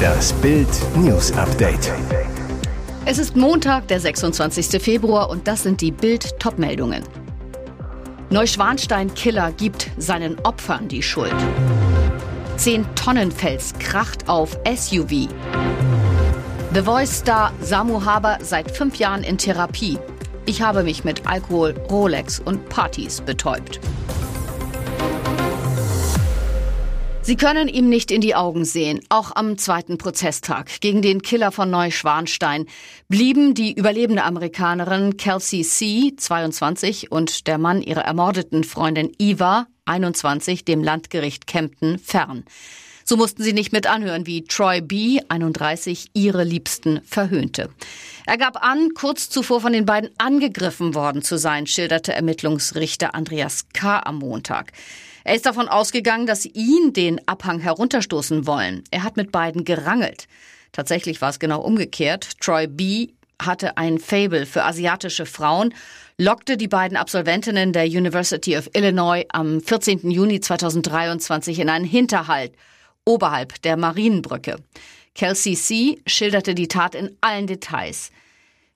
Das Bild News Update. Es ist Montag, der 26. Februar und das sind die Bild Topmeldungen. Neuschwanstein-Killer gibt seinen Opfern die Schuld. 10 Tonnen Fels kracht auf SUV. The Voice-Star Samu Haber seit fünf Jahren in Therapie. Ich habe mich mit Alkohol, Rolex und Partys betäubt. Sie können ihm nicht in die Augen sehen. Auch am zweiten Prozesstag gegen den Killer von Neuschwanstein blieben die überlebende Amerikanerin Kelsey C., 22, und der Mann ihrer ermordeten Freundin Eva, 21, dem Landgericht Kempten fern. So mussten sie nicht mit anhören, wie Troy B., 31, ihre Liebsten verhöhnte. Er gab an, kurz zuvor von den beiden angegriffen worden zu sein, schilderte Ermittlungsrichter Andreas K. am Montag. Er ist davon ausgegangen, dass ihn den Abhang herunterstoßen wollen. Er hat mit beiden gerangelt. Tatsächlich war es genau umgekehrt. Troy B. hatte ein Fable für asiatische Frauen, lockte die beiden Absolventinnen der University of Illinois am 14. Juni 2023 in einen Hinterhalt oberhalb der Marienbrücke. Kelsey C. schilderte die Tat in allen Details.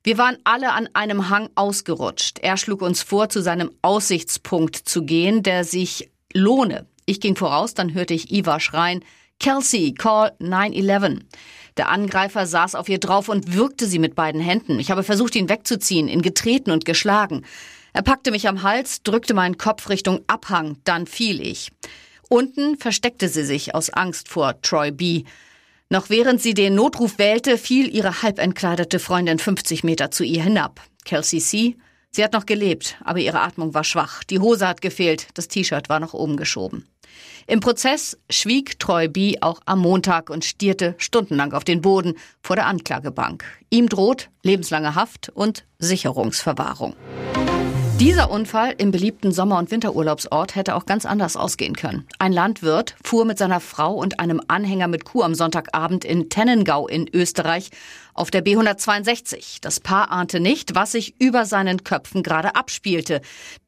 Wir waren alle an einem Hang ausgerutscht. Er schlug uns vor, zu seinem Aussichtspunkt zu gehen, der sich lohne. Ich ging voraus, dann hörte ich Eva schreien, Kelsey, call 911. Der Angreifer saß auf ihr drauf und würgte sie mit beiden Händen. Ich habe versucht, ihn wegzuziehen, ihn getreten und geschlagen. Er packte mich am Hals, drückte meinen Kopf Richtung Abhang, dann fiel ich. Unten versteckte sie sich aus Angst vor Troy B. Noch während sie den Notruf wählte, fiel ihre halb entkleidete Freundin 50 Meter zu ihr hinab. Kelsey C. Sie hat noch gelebt, aber ihre Atmung war schwach. Die Hose hat gefehlt, das T-Shirt war nach oben geschoben. Im Prozess schwieg Troy B. auch am Montag und stierte stundenlang auf den Boden vor der Anklagebank. Ihm droht lebenslange Haft und Sicherungsverwahrung. Dieser Unfall im beliebten Sommer- und Winterurlaubsort hätte auch ganz anders ausgehen können. Ein Landwirt fuhr mit seiner Frau und einem Anhänger mit Kuh am Sonntagabend in Tennengau in Österreich auf der B162. Das Paar ahnte nicht, was sich über seinen Köpfen gerade abspielte.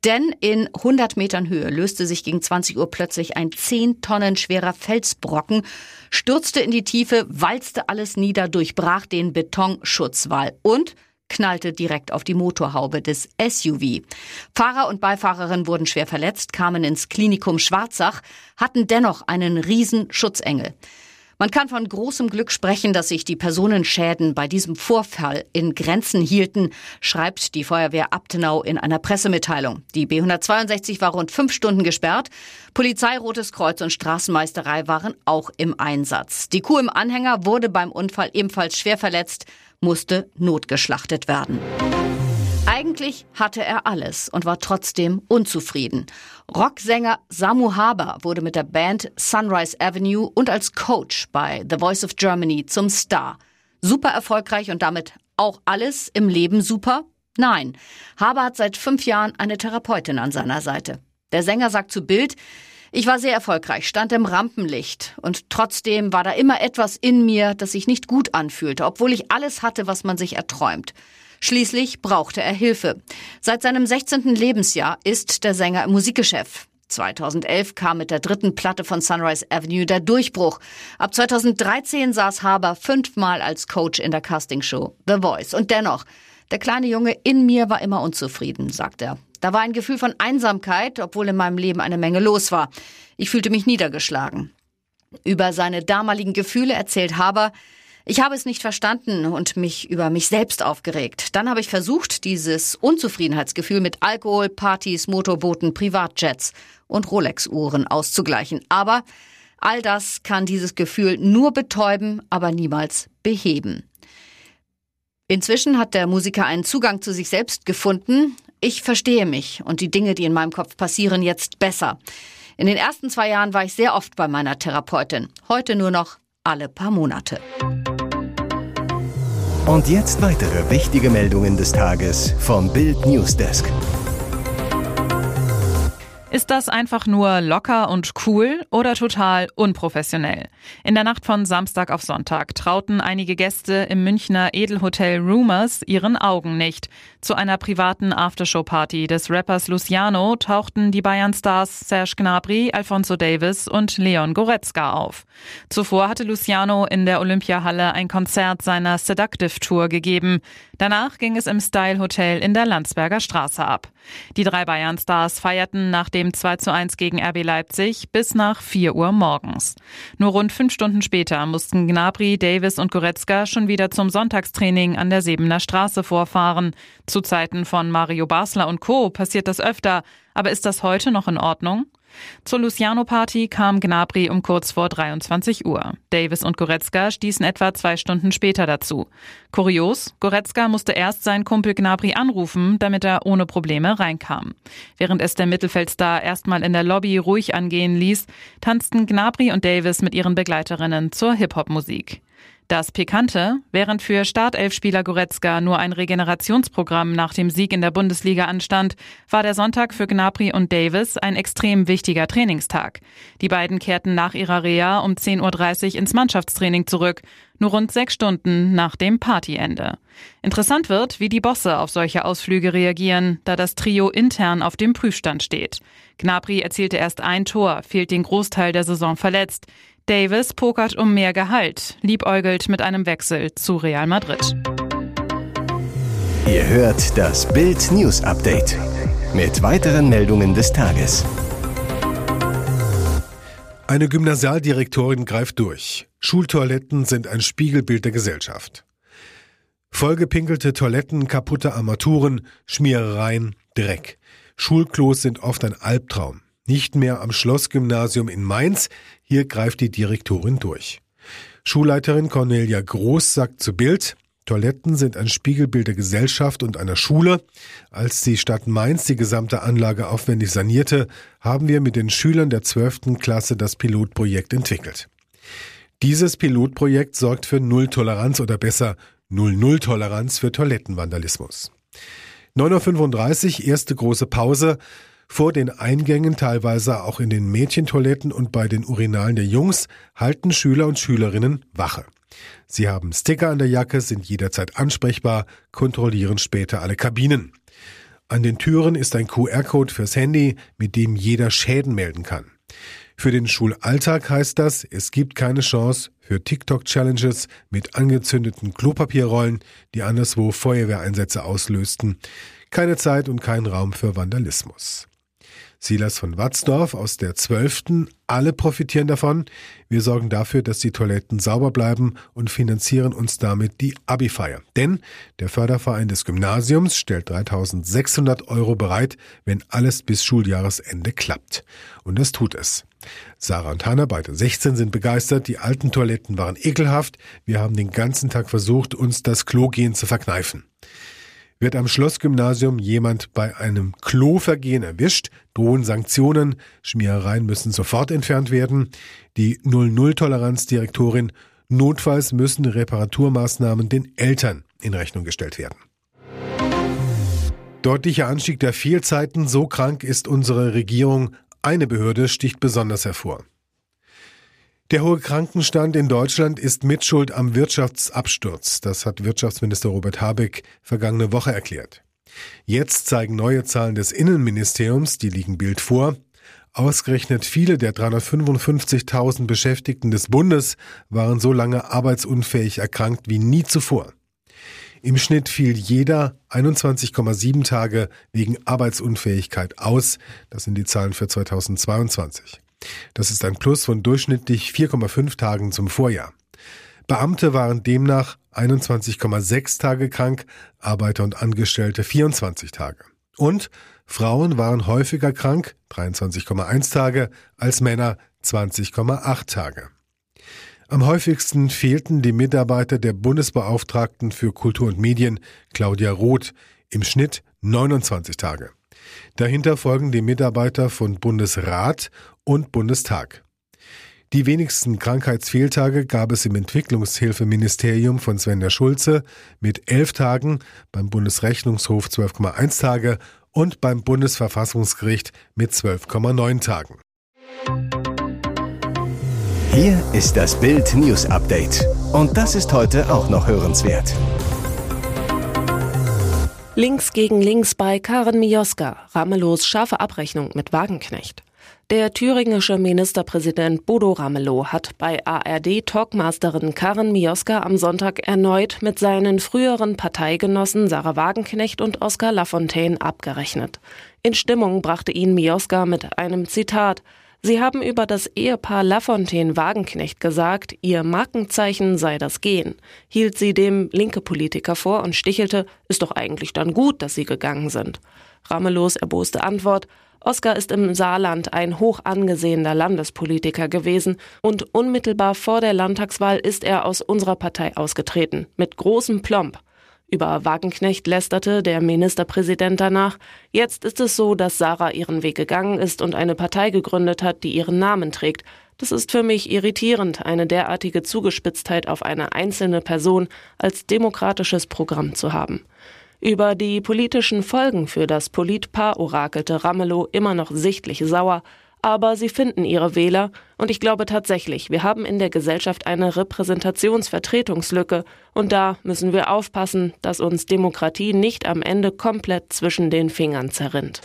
Denn in 100 Metern Höhe löste sich gegen 20 Uhr plötzlich ein 10 Tonnen schwerer Felsbrocken, stürzte in die Tiefe, walzte alles nieder, durchbrach den Betonschutzwall und knallte direkt auf die Motorhaube des SUV. Fahrer und Beifahrerin wurden schwer verletzt, kamen ins Klinikum Schwarzach, hatten dennoch einen riesen Schutzengel. Man kann von großem Glück sprechen, dass sich die Personenschäden bei diesem Vorfall in Grenzen hielten, schreibt die Feuerwehr Abtenau in einer Pressemitteilung. Die B162 war rund fünf Stunden gesperrt. Polizei, Rotes Kreuz und Straßenmeisterei waren auch im Einsatz. Die Kuh im Anhänger wurde beim Unfall ebenfalls schwer verletzt musste notgeschlachtet werden. Eigentlich hatte er alles und war trotzdem unzufrieden. Rocksänger Samu Haber wurde mit der Band Sunrise Avenue und als Coach bei The Voice of Germany zum Star. Super erfolgreich und damit auch alles im Leben super? Nein. Haber hat seit fünf Jahren eine Therapeutin an seiner Seite. Der Sänger sagt zu Bild, ich war sehr erfolgreich, stand im Rampenlicht und trotzdem war da immer etwas in mir, das sich nicht gut anfühlte, obwohl ich alles hatte, was man sich erträumt. Schließlich brauchte er Hilfe. Seit seinem 16. Lebensjahr ist der Sänger im Musikgeschäft. 2011 kam mit der dritten Platte von Sunrise Avenue der Durchbruch. Ab 2013 saß Haber fünfmal als Coach in der Castingshow The Voice. Und dennoch, der kleine Junge in mir war immer unzufrieden, sagt er. Da war ein Gefühl von Einsamkeit, obwohl in meinem Leben eine Menge los war. Ich fühlte mich niedergeschlagen. Über seine damaligen Gefühle erzählt Haber, ich habe es nicht verstanden und mich über mich selbst aufgeregt. Dann habe ich versucht, dieses Unzufriedenheitsgefühl mit Alkohol, Partys, Motorbooten, Privatjets und Rolex-Uhren auszugleichen. Aber all das kann dieses Gefühl nur betäuben, aber niemals beheben. Inzwischen hat der Musiker einen Zugang zu sich selbst gefunden. Ich verstehe mich und die Dinge, die in meinem Kopf passieren, jetzt besser. In den ersten zwei Jahren war ich sehr oft bei meiner Therapeutin. Heute nur noch alle paar Monate. Und jetzt weitere wichtige Meldungen des Tages vom Bild Newsdesk. Ist das einfach nur locker und cool oder total unprofessionell? In der Nacht von Samstag auf Sonntag trauten einige Gäste im Münchner Edelhotel Rumors ihren Augen nicht. Zu einer privaten Aftershow-Party des Rappers Luciano tauchten die Bayern-Stars Serge Gnabry, Alfonso Davis und Leon Goretzka auf. Zuvor hatte Luciano in der Olympiahalle ein Konzert seiner Seductive Tour gegeben. Danach ging es im Style Hotel in der Landsberger Straße ab. Die drei Bayern-Stars feierten nach dem 2 zu 1 gegen RB Leipzig bis nach 4 Uhr morgens. Nur rund fünf Stunden später mussten Gnabry, Davis und Goretzka schon wieder zum Sonntagstraining an der Sebener Straße vorfahren. Zu Zeiten von Mario Basler und Co. passiert das öfter. Aber ist das heute noch in Ordnung? Zur Luciano-Party kam Gnabry um kurz vor 23 Uhr. Davis und Goretzka stießen etwa zwei Stunden später dazu. Kurios, Goretzka musste erst seinen Kumpel Gnabry anrufen, damit er ohne Probleme reinkam. Während es der Mittelfeldstar erstmal in der Lobby ruhig angehen ließ, tanzten Gnabry und Davis mit ihren Begleiterinnen zur Hip-Hop-Musik. Das Pikante, während für Startelfspieler Goretzka nur ein Regenerationsprogramm nach dem Sieg in der Bundesliga anstand, war der Sonntag für Gnabry und Davis ein extrem wichtiger Trainingstag. Die beiden kehrten nach ihrer Reha um 10.30 Uhr ins Mannschaftstraining zurück, nur rund sechs Stunden nach dem Partyende. Interessant wird, wie die Bosse auf solche Ausflüge reagieren, da das Trio intern auf dem Prüfstand steht. Gnabry erzielte erst ein Tor, fehlt den Großteil der Saison verletzt. Davis pokert um mehr Gehalt, liebäugelt mit einem Wechsel zu Real Madrid. Ihr hört das Bild News Update mit weiteren Meldungen des Tages. Eine Gymnasialdirektorin greift durch. Schultoiletten sind ein Spiegelbild der Gesellschaft. Vollgepinkelte Toiletten, kaputte Armaturen, Schmierereien, Dreck. Schulklos sind oft ein Albtraum. Nicht mehr am Schlossgymnasium in Mainz. Hier greift die Direktorin durch. Schulleiterin Cornelia Groß sagt zu Bild, Toiletten sind ein Spiegelbild der Gesellschaft und einer Schule. Als die Stadt Mainz die gesamte Anlage aufwendig sanierte, haben wir mit den Schülern der 12. Klasse das Pilotprojekt entwickelt. Dieses Pilotprojekt sorgt für Null-Toleranz oder besser Null-Null-Toleranz für Toilettenvandalismus. 9.35 Uhr, erste große Pause. Vor den Eingängen, teilweise auch in den Mädchentoiletten und bei den Urinalen der Jungs, halten Schüler und Schülerinnen Wache. Sie haben Sticker an der Jacke, sind jederzeit ansprechbar, kontrollieren später alle Kabinen. An den Türen ist ein QR-Code fürs Handy, mit dem jeder Schäden melden kann. Für den Schulalltag heißt das, es gibt keine Chance für TikTok-Challenges mit angezündeten Klopapierrollen, die anderswo Feuerwehreinsätze auslösten. Keine Zeit und kein Raum für Vandalismus. Silas von Watzdorf aus der 12. Alle profitieren davon. Wir sorgen dafür, dass die Toiletten sauber bleiben und finanzieren uns damit die Abi-Feier. Denn der Förderverein des Gymnasiums stellt 3600 Euro bereit, wenn alles bis Schuljahresende klappt. Und das tut es. Sarah und Hannah, beide 16, sind begeistert. Die alten Toiletten waren ekelhaft. Wir haben den ganzen Tag versucht, uns das Klogehen zu verkneifen. Wird am Schlossgymnasium jemand bei einem Klovergehen erwischt, drohen Sanktionen, Schmierereien müssen sofort entfernt werden. Die Null-Null-Toleranz-Direktorin Notfalls müssen Reparaturmaßnahmen den Eltern in Rechnung gestellt werden. Deutlicher Anstieg der Fehlzeiten, so krank ist unsere Regierung. Eine Behörde sticht besonders hervor. Der hohe Krankenstand in Deutschland ist Mitschuld am Wirtschaftsabsturz. Das hat Wirtschaftsminister Robert Habeck vergangene Woche erklärt. Jetzt zeigen neue Zahlen des Innenministeriums, die liegen Bild vor. Ausgerechnet viele der 355.000 Beschäftigten des Bundes waren so lange arbeitsunfähig erkrankt wie nie zuvor. Im Schnitt fiel jeder 21,7 Tage wegen Arbeitsunfähigkeit aus. Das sind die Zahlen für 2022. Das ist ein Plus von durchschnittlich 4,5 Tagen zum Vorjahr. Beamte waren demnach 21,6 Tage krank, Arbeiter und Angestellte 24 Tage. Und Frauen waren häufiger krank, 23,1 Tage, als Männer 20,8 Tage. Am häufigsten fehlten die Mitarbeiter der Bundesbeauftragten für Kultur und Medien, Claudia Roth, im Schnitt 29 Tage. Dahinter folgen die Mitarbeiter von Bundesrat und Bundestag. Die wenigsten Krankheitsfehltage gab es im Entwicklungshilfeministerium von Sven der Schulze mit elf Tagen, beim Bundesrechnungshof 12,1 Tage und beim Bundesverfassungsgericht mit 12,9 Tagen. Hier ist das Bild News Update. Und das ist heute auch noch hörenswert. Links gegen links bei Karen Mioska. Ramelows scharfe Abrechnung mit Wagenknecht. Der thüringische Ministerpräsident Bodo Ramelow hat bei ARD-Talkmasterin Karen Mioska am Sonntag erneut mit seinen früheren Parteigenossen Sarah Wagenknecht und Oskar Lafontaine abgerechnet. In Stimmung brachte ihn Mioska mit einem Zitat Sie haben über das Ehepaar Lafontaine-Wagenknecht gesagt, ihr Markenzeichen sei das Gehen, hielt sie dem linke Politiker vor und stichelte, ist doch eigentlich dann gut, dass sie gegangen sind. Ramelos erboste Antwort, Oskar ist im Saarland ein hoch angesehener Landespolitiker gewesen und unmittelbar vor der Landtagswahl ist er aus unserer Partei ausgetreten, mit großem Plomb. Über Wagenknecht lästerte der Ministerpräsident danach. Jetzt ist es so, dass Sarah ihren Weg gegangen ist und eine Partei gegründet hat, die ihren Namen trägt. Das ist für mich irritierend, eine derartige Zugespitztheit auf eine einzelne Person als demokratisches Programm zu haben. Über die politischen Folgen für das Politpaar orakelte Ramelow immer noch sichtlich sauer, aber sie finden ihre Wähler und ich glaube tatsächlich, wir haben in der Gesellschaft eine Repräsentationsvertretungslücke und da müssen wir aufpassen, dass uns Demokratie nicht am Ende komplett zwischen den Fingern zerrinnt.